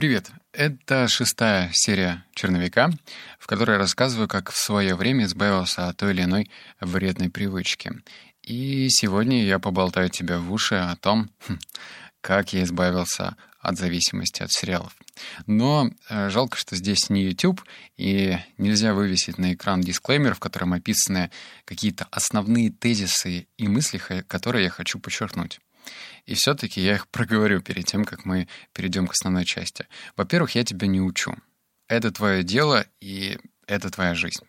Привет! Это шестая серия «Черновика», в которой я рассказываю, как в свое время избавился от той или иной вредной привычки. И сегодня я поболтаю тебе в уши о том, хм, как я избавился от зависимости от сериалов. Но э, жалко, что здесь не YouTube, и нельзя вывесить на экран дисклеймер, в котором описаны какие-то основные тезисы и мысли, которые я хочу подчеркнуть. И все-таки я их проговорю перед тем, как мы перейдем к основной части. Во-первых, я тебя не учу. Это твое дело, и это твоя жизнь.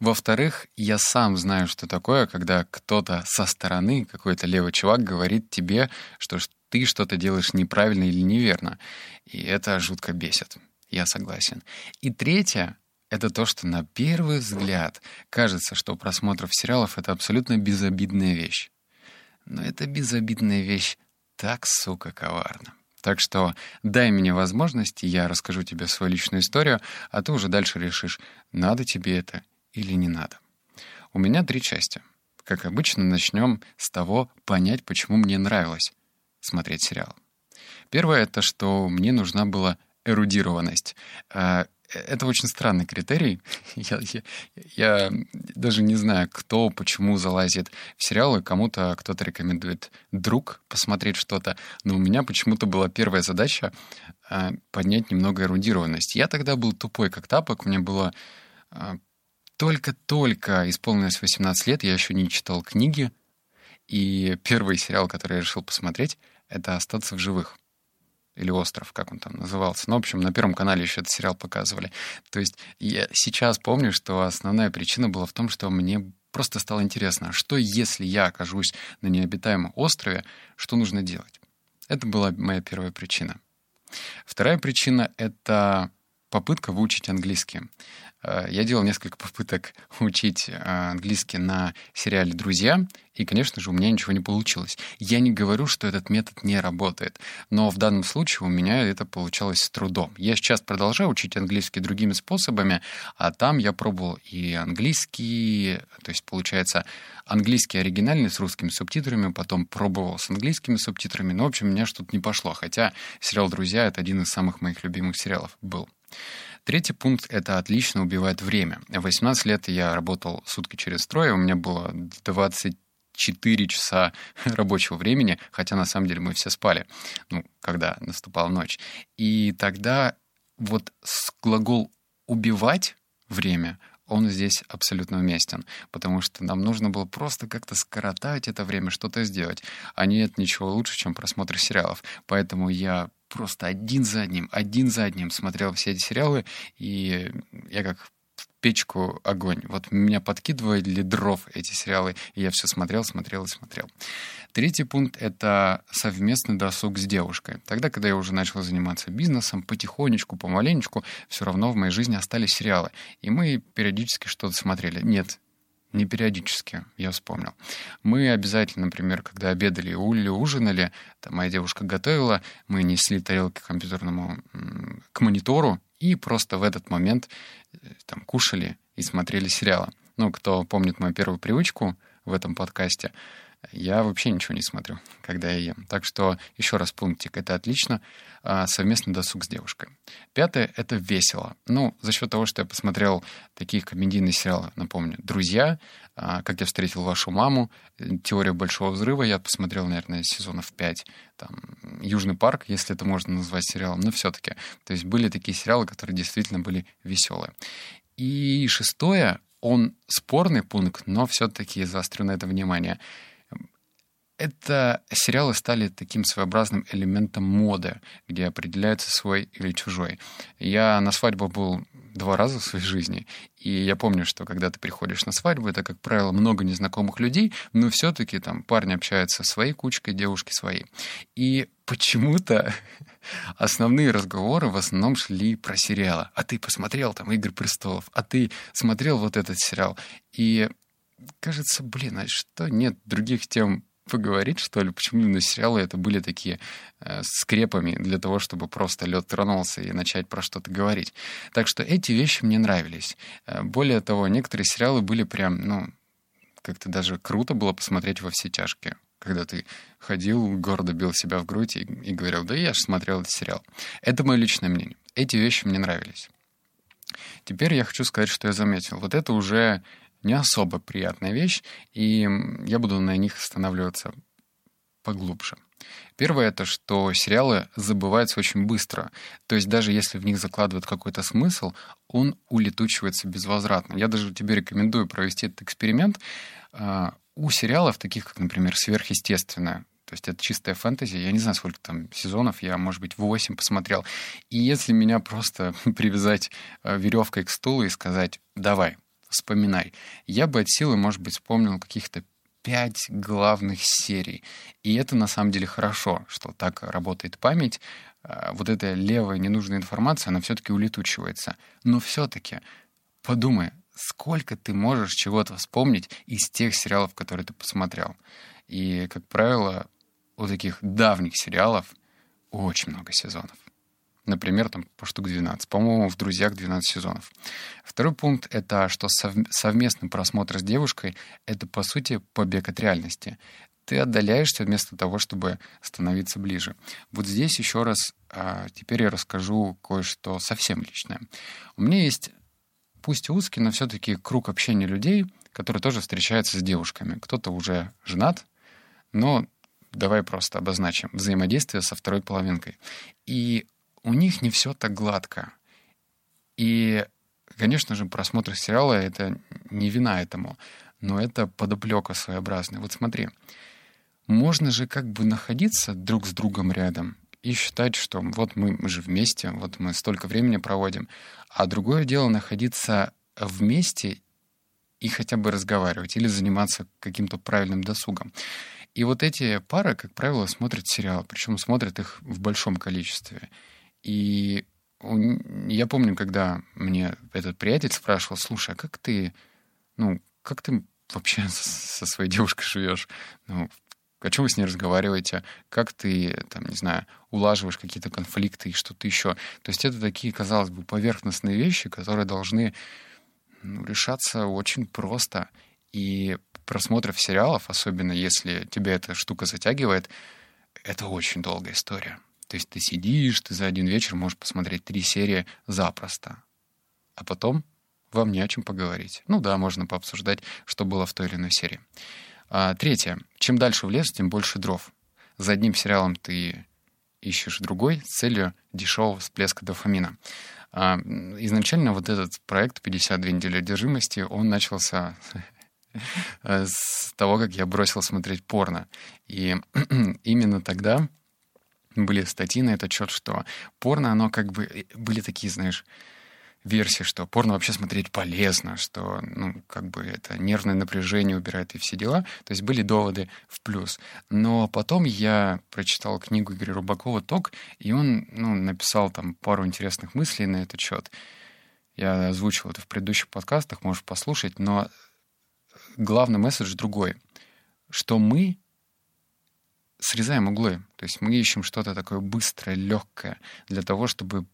Во-вторых, я сам знаю, что такое, когда кто-то со стороны, какой-то левый чувак, говорит тебе, что ты что-то делаешь неправильно или неверно. И это жутко бесит. Я согласен. И третье — это то, что на первый взгляд кажется, что просмотр сериалов — это абсолютно безобидная вещь. Но эта безобидная вещь так, сука, коварна. Так что дай мне возможность, я расскажу тебе свою личную историю, а ты уже дальше решишь, надо тебе это или не надо. У меня три части. Как обычно, начнем с того, понять, почему мне нравилось смотреть сериал. Первое — это что мне нужна была эрудированность. Это очень странный критерий. Я, я, я даже не знаю, кто, почему залазит в сериалы. Кому-то кто-то рекомендует друг посмотреть что-то. Но у меня почему-то была первая задача э, поднять немного эрудированность. Я тогда был тупой, как тапок. Мне было э, только-только исполнилось 18 лет. Я еще не читал книги. И первый сериал, который я решил посмотреть, это «Остаться в живых» или «Остров», как он там назывался. Ну, в общем, на Первом канале еще этот сериал показывали. То есть я сейчас помню, что основная причина была в том, что мне просто стало интересно, что если я окажусь на необитаемом острове, что нужно делать? Это была моя первая причина. Вторая причина — это попытка выучить английский. Э, я делал несколько попыток учить э, английский на сериале «Друзья», и, конечно же, у меня ничего не получилось. Я не говорю, что этот метод не работает, но в данном случае у меня это получалось с трудом. Я сейчас продолжаю учить английский другими способами, а там я пробовал и английский, то есть, получается, английский оригинальный с русскими субтитрами, потом пробовал с английскими субтитрами, но, в общем, у меня что-то не пошло, хотя сериал «Друзья» — это один из самых моих любимых сериалов был. Третий пункт — это отлично убивает время. В 18 лет я работал сутки через трое, у меня было 24 часа рабочего времени, хотя на самом деле мы все спали, ну, когда наступала ночь. И тогда вот глагол «убивать» время — он здесь абсолютно уместен, потому что нам нужно было просто как-то скоротать это время, что-то сделать. А нет ничего лучше, чем просмотр сериалов. Поэтому я просто один за одним, один за одним смотрел все эти сериалы, и я как печку огонь. Вот меня подкидывали дров эти сериалы, и я все смотрел, смотрел и смотрел. Третий пункт — это совместный досуг с девушкой. Тогда, когда я уже начал заниматься бизнесом, потихонечку, помаленечку, все равно в моей жизни остались сериалы. И мы периодически что-то смотрели. Нет, не периодически, я вспомнил. Мы обязательно, например, когда обедали или ужинали, там моя девушка готовила, мы несли тарелки к компьютерному, к монитору, и просто в этот момент э, там кушали и смотрели сериалы. Ну, кто помнит мою первую привычку в этом подкасте, я вообще ничего не смотрю, когда я ем. Так что еще раз пунктик, это отлично. А, совместный досуг с девушкой. Пятое — это весело. Ну, за счет того, что я посмотрел такие комедийные сериалы, напомню, «Друзья», а, «Как я встретил вашу маму», «Теория большого взрыва», я посмотрел, наверное, сезонов пять, там, «Южный парк», если это можно назвать сериалом, но все-таки. То есть были такие сериалы, которые действительно были веселые. И шестое, он спорный пункт, но все-таки заострю на это внимание — это сериалы стали таким своеобразным элементом моды, где определяется свой или чужой. Я на свадьбу был два раза в своей жизни, и я помню, что когда ты приходишь на свадьбу, это, как правило, много незнакомых людей, но все-таки там парни общаются своей кучкой, девушки своей. И почему-то основные разговоры в основном шли про сериалы. А ты посмотрел там «Игры престолов», а ты смотрел вот этот сериал. И кажется, блин, а что нет других тем поговорить, что ли, почему именно сериалы это были такие э, скрепами для того, чтобы просто лед тронулся и начать про что-то говорить. Так что эти вещи мне нравились. Э, более того, некоторые сериалы были прям, ну, как-то даже круто было посмотреть во все тяжкие когда ты ходил, гордо бил себя в грудь и, и говорил, да я же смотрел этот сериал. Это мое личное мнение. Эти вещи мне нравились. Теперь я хочу сказать, что я заметил. Вот это уже не особо приятная вещь, и я буду на них останавливаться поглубже. Первое — это что сериалы забываются очень быстро. То есть даже если в них закладывают какой-то смысл, он улетучивается безвозвратно. Я даже тебе рекомендую провести этот эксперимент. А, у сериалов, таких как, например, «Сверхъестественное», то есть это чистая фэнтези. Я не знаю, сколько там сезонов, я, может быть, 8 посмотрел. И если меня просто привязать а, веревкой к стулу и сказать «давай, вспоминай», я бы от силы, может быть, вспомнил каких-то пять главных серий. И это на самом деле хорошо, что так работает память. А, вот эта левая ненужная информация, она все-таки улетучивается. Но все-таки подумай, сколько ты можешь чего-то вспомнить из тех сериалов, которые ты посмотрел. И, как правило, у таких давних сериалов очень много сезонов. Например, там по штук 12. По-моему, в «Друзьях» 12 сезонов. Второй пункт — это что совместный просмотр с девушкой — это, по сути, побег от реальности. Ты отдаляешься вместо того, чтобы становиться ближе. Вот здесь еще раз, а, теперь я расскажу кое-что совсем личное. У меня есть, пусть узкий, но все-таки круг общения людей, которые тоже встречаются с девушками. Кто-то уже женат, но давай просто обозначим взаимодействие со второй половинкой. И у них не все так гладко. И, конечно же, просмотр сериала — это не вина этому, но это подоплека своеобразная. Вот смотри, можно же как бы находиться друг с другом рядом и считать, что вот мы, мы же вместе, вот мы столько времени проводим. А другое дело находиться вместе и хотя бы разговаривать или заниматься каким-то правильным досугом. И вот эти пары, как правило, смотрят сериалы, причем смотрят их в большом количестве. И я помню, когда мне этот приятель спрашивал, слушай, а как ты, ну, как ты вообще со своей девушкой живешь? Ну, о чем вы с ней разговариваете? Как ты, там, не знаю, улаживаешь какие-то конфликты и что-то еще? То есть это такие, казалось бы, поверхностные вещи, которые должны ну, решаться очень просто. И просмотров сериалов, особенно если тебя эта штука затягивает, это очень долгая история. То есть ты сидишь, ты за один вечер можешь посмотреть три серии запросто. А потом вам не о чем поговорить. Ну да, можно пообсуждать, что было в той или иной серии. А, третье. Чем дальше в лес, тем больше дров. За одним сериалом ты ищешь другой с целью дешевого всплеска дофамина. А, изначально вот этот проект «52 недели одержимости», он начался с того, как я бросил смотреть порно. И именно тогда были статьи на этот счет, что порно, оно как бы... Э, были такие, знаешь, версии, что порно вообще смотреть полезно, что, ну, как бы это нервное напряжение убирает и все дела. То есть были доводы в плюс. Но потом я прочитал книгу Игоря Рубакова «Ток», и он, ну, написал там пару интересных мыслей на этот счет. Я озвучил это в предыдущих подкастах, можешь послушать, но главный месседж другой, что мы срезаем углы. То есть мы ищем что-то такое быстрое, легкое для того, чтобы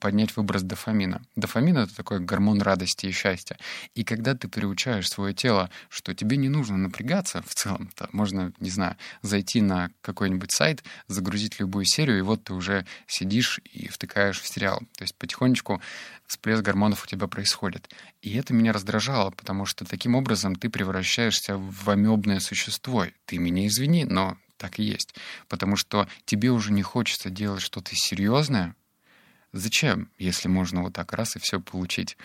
поднять выброс дофамина. Дофамин — это такой гормон радости и счастья. И когда ты приучаешь свое тело, что тебе не нужно напрягаться в целом, то можно, не знаю, зайти на какой-нибудь сайт, загрузить любую серию, и вот ты уже сидишь и втыкаешь в сериал. То есть потихонечку всплеск гормонов у тебя происходит. И это меня раздражало, потому что таким образом ты превращаешься в амебное существо. Ты меня извини, но так и есть. Потому что тебе уже не хочется делать что-то серьезное. Зачем, если можно вот так раз и все получить?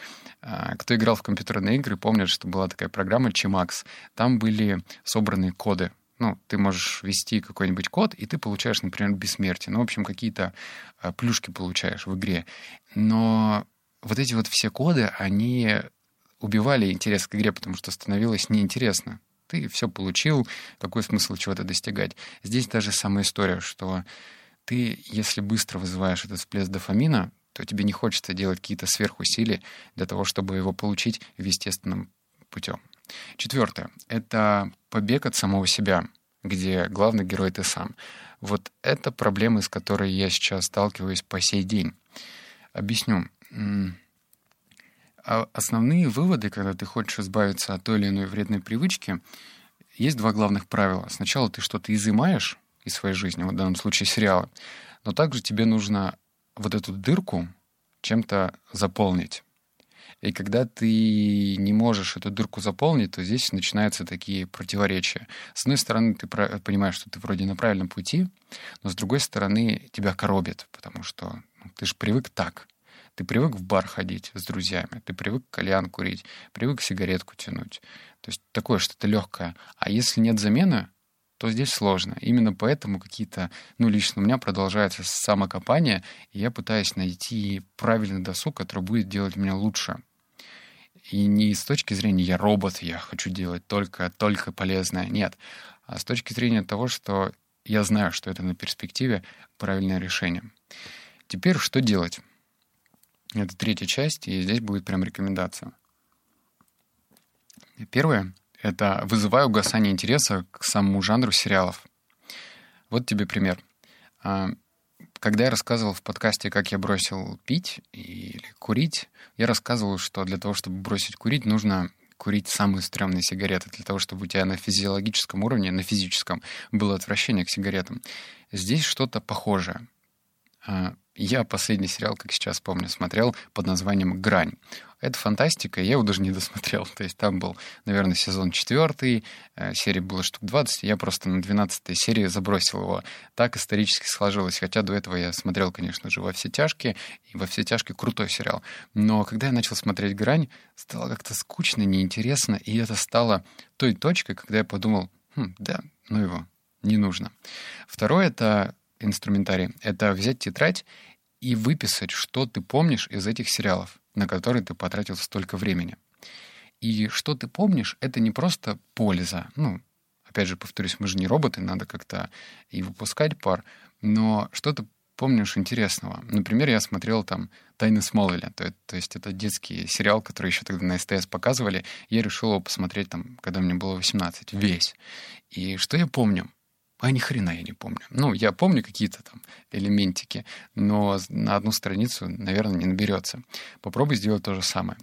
А, кто играл в компьютерные игры, помнит, что была такая программа Chemax. Там были собраны коды. Ну, ты можешь ввести какой-нибудь код, и ты получаешь, например, бессмертие. Ну, в общем, какие-то а, плюшки получаешь в игре. Но вот эти вот все коды, они убивали интерес к игре, потому что становилось неинтересно ты все получил, какой смысл чего-то достигать. Здесь даже самая история, что ты, если быстро вызываешь этот всплеск дофамина, то тебе не хочется делать какие-то сверхусилия для того, чтобы его получить в естественном путем. Четвертое — это побег от самого себя, где главный герой ты сам. Вот это проблема, с которой я сейчас сталкиваюсь по сей день. Объясню. А основные выводы, когда ты хочешь избавиться от той или иной вредной привычки, есть два главных правила. Сначала ты что-то изымаешь из своей жизни, в данном случае сериалы, но также тебе нужно вот эту дырку чем-то заполнить. И когда ты не можешь эту дырку заполнить, то здесь начинаются такие противоречия. С одной стороны, ты понимаешь, что ты вроде на правильном пути, но с другой стороны, тебя коробит, потому что ну, ты же привык так. Ты привык в бар ходить с друзьями, ты привык кальян курить, привык сигаретку тянуть. То есть такое что-то легкое. А если нет замены, то здесь сложно. Именно поэтому какие-то, ну, лично у меня продолжается самокопание, и я пытаюсь найти правильный досуг, который будет делать меня лучше. И не с точки зрения «я робот, я хочу делать только, только полезное», нет. А с точки зрения того, что я знаю, что это на перспективе правильное решение. Теперь что делать? Это третья часть, и здесь будет прям рекомендация. Первое — это вызываю угасание интереса к самому жанру сериалов. Вот тебе пример. А, когда я рассказывал в подкасте, как я бросил пить или курить, я рассказывал, что для того, чтобы бросить курить, нужно курить самые стрёмные сигареты, для того, чтобы у тебя на физиологическом уровне, на физическом, было отвращение к сигаретам. Здесь что-то похожее. А, я последний сериал, как сейчас помню, смотрел под названием «Грань». Это фантастика, я его даже не досмотрел. То есть там был, наверное, сезон четвертый, э, серии было штук 20, я просто на 12 серии забросил его. Так исторически сложилось, хотя до этого я смотрел, конечно же, «Во все тяжкие», и «Во все тяжкие» крутой сериал. Но когда я начал смотреть «Грань», стало как-то скучно, неинтересно, и это стало той точкой, когда я подумал, хм, да, ну его, не нужно. Второе — это инструментарий — это взять тетрадь и выписать, что ты помнишь из этих сериалов, на которые ты потратил столько времени. И что ты помнишь, это не просто польза. Ну, опять же, повторюсь, мы же не роботы, надо как-то и выпускать пар, но что ты помнишь интересного? Например, я смотрел там «Тайны Смолвиля», то, то есть это детский сериал, который еще тогда на СТС показывали. Я решил его посмотреть там, когда мне было 18, весь. И что я помню? А ни хрена я не помню. Ну, я помню какие-то там элементики, но на одну страницу, наверное, не наберется. Попробуй сделать то же самое.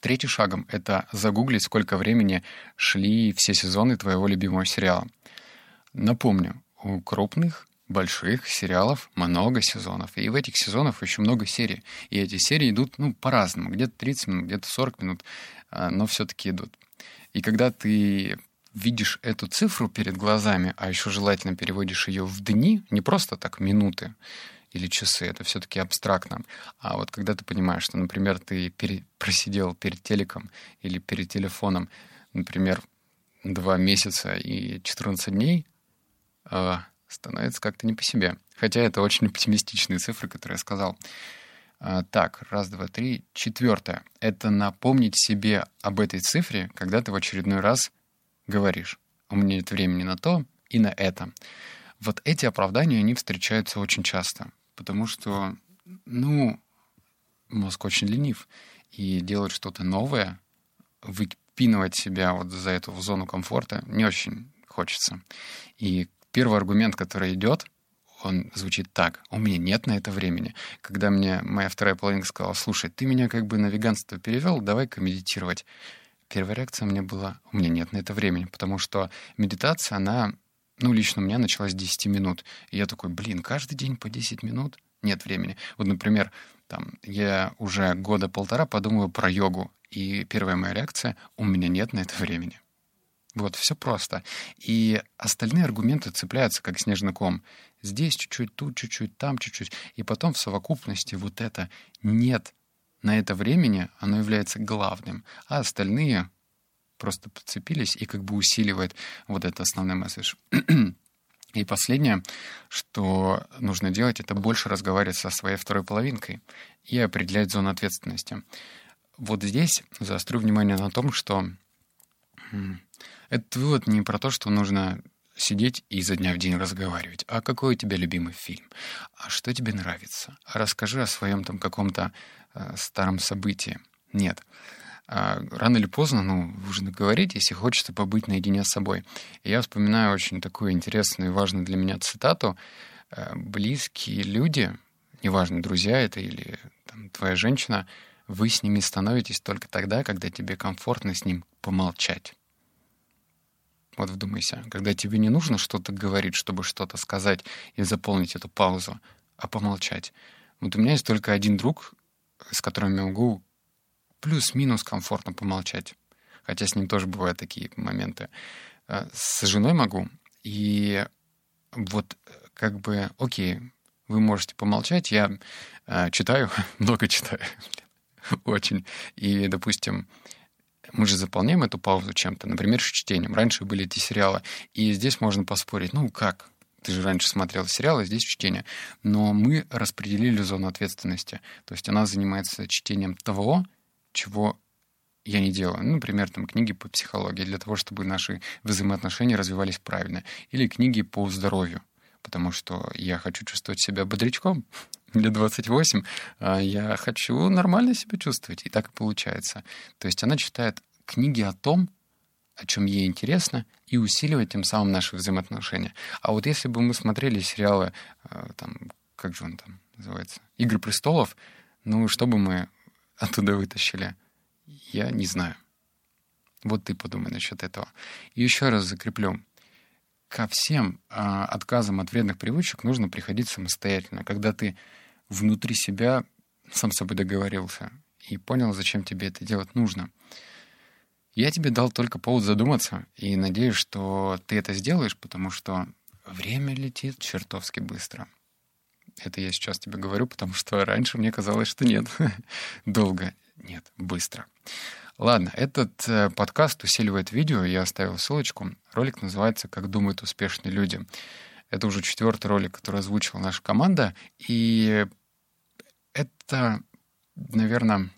Третьим шагом — это загуглить, сколько времени шли все сезоны твоего любимого сериала. Напомню, у крупных, больших сериалов много сезонов. И в этих сезонах еще много серий. И эти серии идут, ну, по-разному. Где-то 30 минут, где-то 40 минут, а, но все-таки идут. И когда ты видишь эту цифру перед глазами, а еще желательно переводишь ее в дни, не просто так минуты или часы, это все-таки абстрактно. А вот когда ты понимаешь, что, например, ты пере... просидел перед телеком или перед телефоном, например, два месяца и 14 дней, э, становится как-то не по себе. Хотя это очень оптимистичные цифры, которые я сказал. А, так, раз, два, три. Четвертое. Это напомнить себе об этой цифре, когда ты в очередной раз говоришь, у меня нет времени на то и на это. Вот эти оправдания, они встречаются очень часто, потому что, ну, мозг очень ленив, и делать что-то новое, выпинывать себя вот за эту зону комфорта не очень хочется. И первый аргумент, который идет, он звучит так. У меня нет на это времени. Когда мне моя вторая половинка сказала, слушай, ты меня как бы на веганство перевел, давай-ка медитировать. Первая реакция у меня была, у меня нет на это времени, потому что медитация, она, ну, лично у меня началась с 10 минут. И я такой, блин, каждый день по 10 минут? Нет времени. Вот, например, там, я уже года полтора подумаю про йогу, и первая моя реакция — у меня нет на это времени. Вот, все просто. И остальные аргументы цепляются, как снежный ком. Здесь чуть-чуть, тут чуть-чуть, там чуть-чуть. И потом в совокупности вот это «нет на это времени оно является главным, а остальные просто подцепились и как бы усиливает вот этот основной месседж. И последнее, что нужно делать, это больше разговаривать со своей второй половинкой и определять зону ответственности. Вот здесь заострю внимание на том, что этот вывод не про то, что нужно сидеть и изо дня в день разговаривать. А какой у тебя любимый фильм? А что тебе нравится? А расскажи о своем там каком-то э, старом событии. Нет. А рано или поздно, ну, вы уже договоритесь, если хочется побыть наедине с собой. И я вспоминаю очень такую интересную и важную для меня цитату. Э, «Близкие люди, неважно, друзья это или там, твоя женщина, вы с ними становитесь только тогда, когда тебе комфортно с ним помолчать». Вот вдумайся, когда тебе не нужно что-то говорить, чтобы что-то сказать и заполнить эту паузу, а помолчать. Вот у меня есть только один друг, с которым я могу плюс-минус комфортно помолчать. Хотя с ним тоже бывают такие моменты. Э, с женой могу. И вот как бы, окей, вы можете помолчать. Я э, читаю, много читаю, очень. И, допустим, мы же заполняем эту паузу чем-то, например, чтением. Раньше были эти сериалы, и здесь можно поспорить, ну как, ты же раньше смотрел сериалы, здесь чтение. Но мы распределили зону ответственности. То есть она занимается чтением того, чего я не делаю. Ну, например, там книги по психологии для того, чтобы наши взаимоотношения развивались правильно. Или книги по здоровью, потому что я хочу чувствовать себя бодрячком. Мне 28, а я хочу нормально себя чувствовать. И так и получается. То есть она читает книги о том, о чем ей интересно, и усиливать тем самым наши взаимоотношения. А вот если бы мы смотрели сериалы, э, там, как же он там называется, «Игры престолов», ну, что бы мы оттуда вытащили? Я не знаю. Вот ты подумай насчет этого. И еще раз закреплю. Ко всем а, отказам от вредных привычек нужно приходить самостоятельно, когда ты внутри себя сам с собой договорился и понял, зачем тебе это делать нужно. Я тебе дал только повод задуматься, и надеюсь, что ты это сделаешь, потому что время летит чертовски быстро. Это я сейчас тебе говорю, потому что раньше мне казалось, что нет. Долго. Нет, быстро. Ладно, этот э, подкаст усиливает видео, я оставил ссылочку. Ролик называется «Как думают успешные люди». Это уже четвертый ролик, который озвучила наша команда, и это, наверное,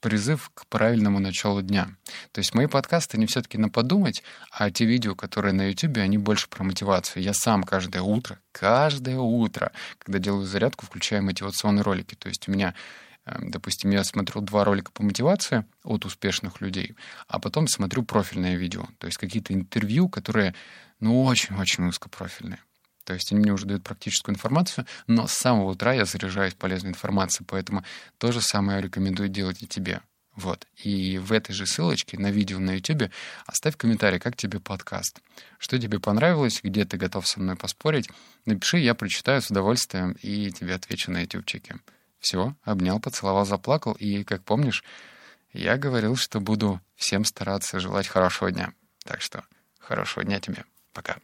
призыв к правильному началу дня. То есть мои подкасты, они все-таки на подумать, а те видео, которые на YouTube, они больше про мотивацию. Я сам каждое утро, каждое утро, когда делаю зарядку, включаю мотивационные ролики. То есть у меня Допустим, я смотрю два ролика по мотивации от успешных людей, а потом смотрю профильное видео, то есть какие-то интервью, которые, ну, очень-очень узкопрофильные. То есть они мне уже дают практическую информацию, но с самого утра я заряжаюсь полезной информацией, поэтому то же самое рекомендую делать и тебе. Вот. И в этой же ссылочке на видео на YouTube оставь комментарий, как тебе подкаст. Что тебе понравилось, где ты готов со мной поспорить. Напиши, я прочитаю с удовольствием и тебе отвечу на ютубчике. Все, обнял, поцеловал, заплакал. И, как помнишь, я говорил, что буду всем стараться желать хорошего дня. Так что хорошего дня тебе. Пока.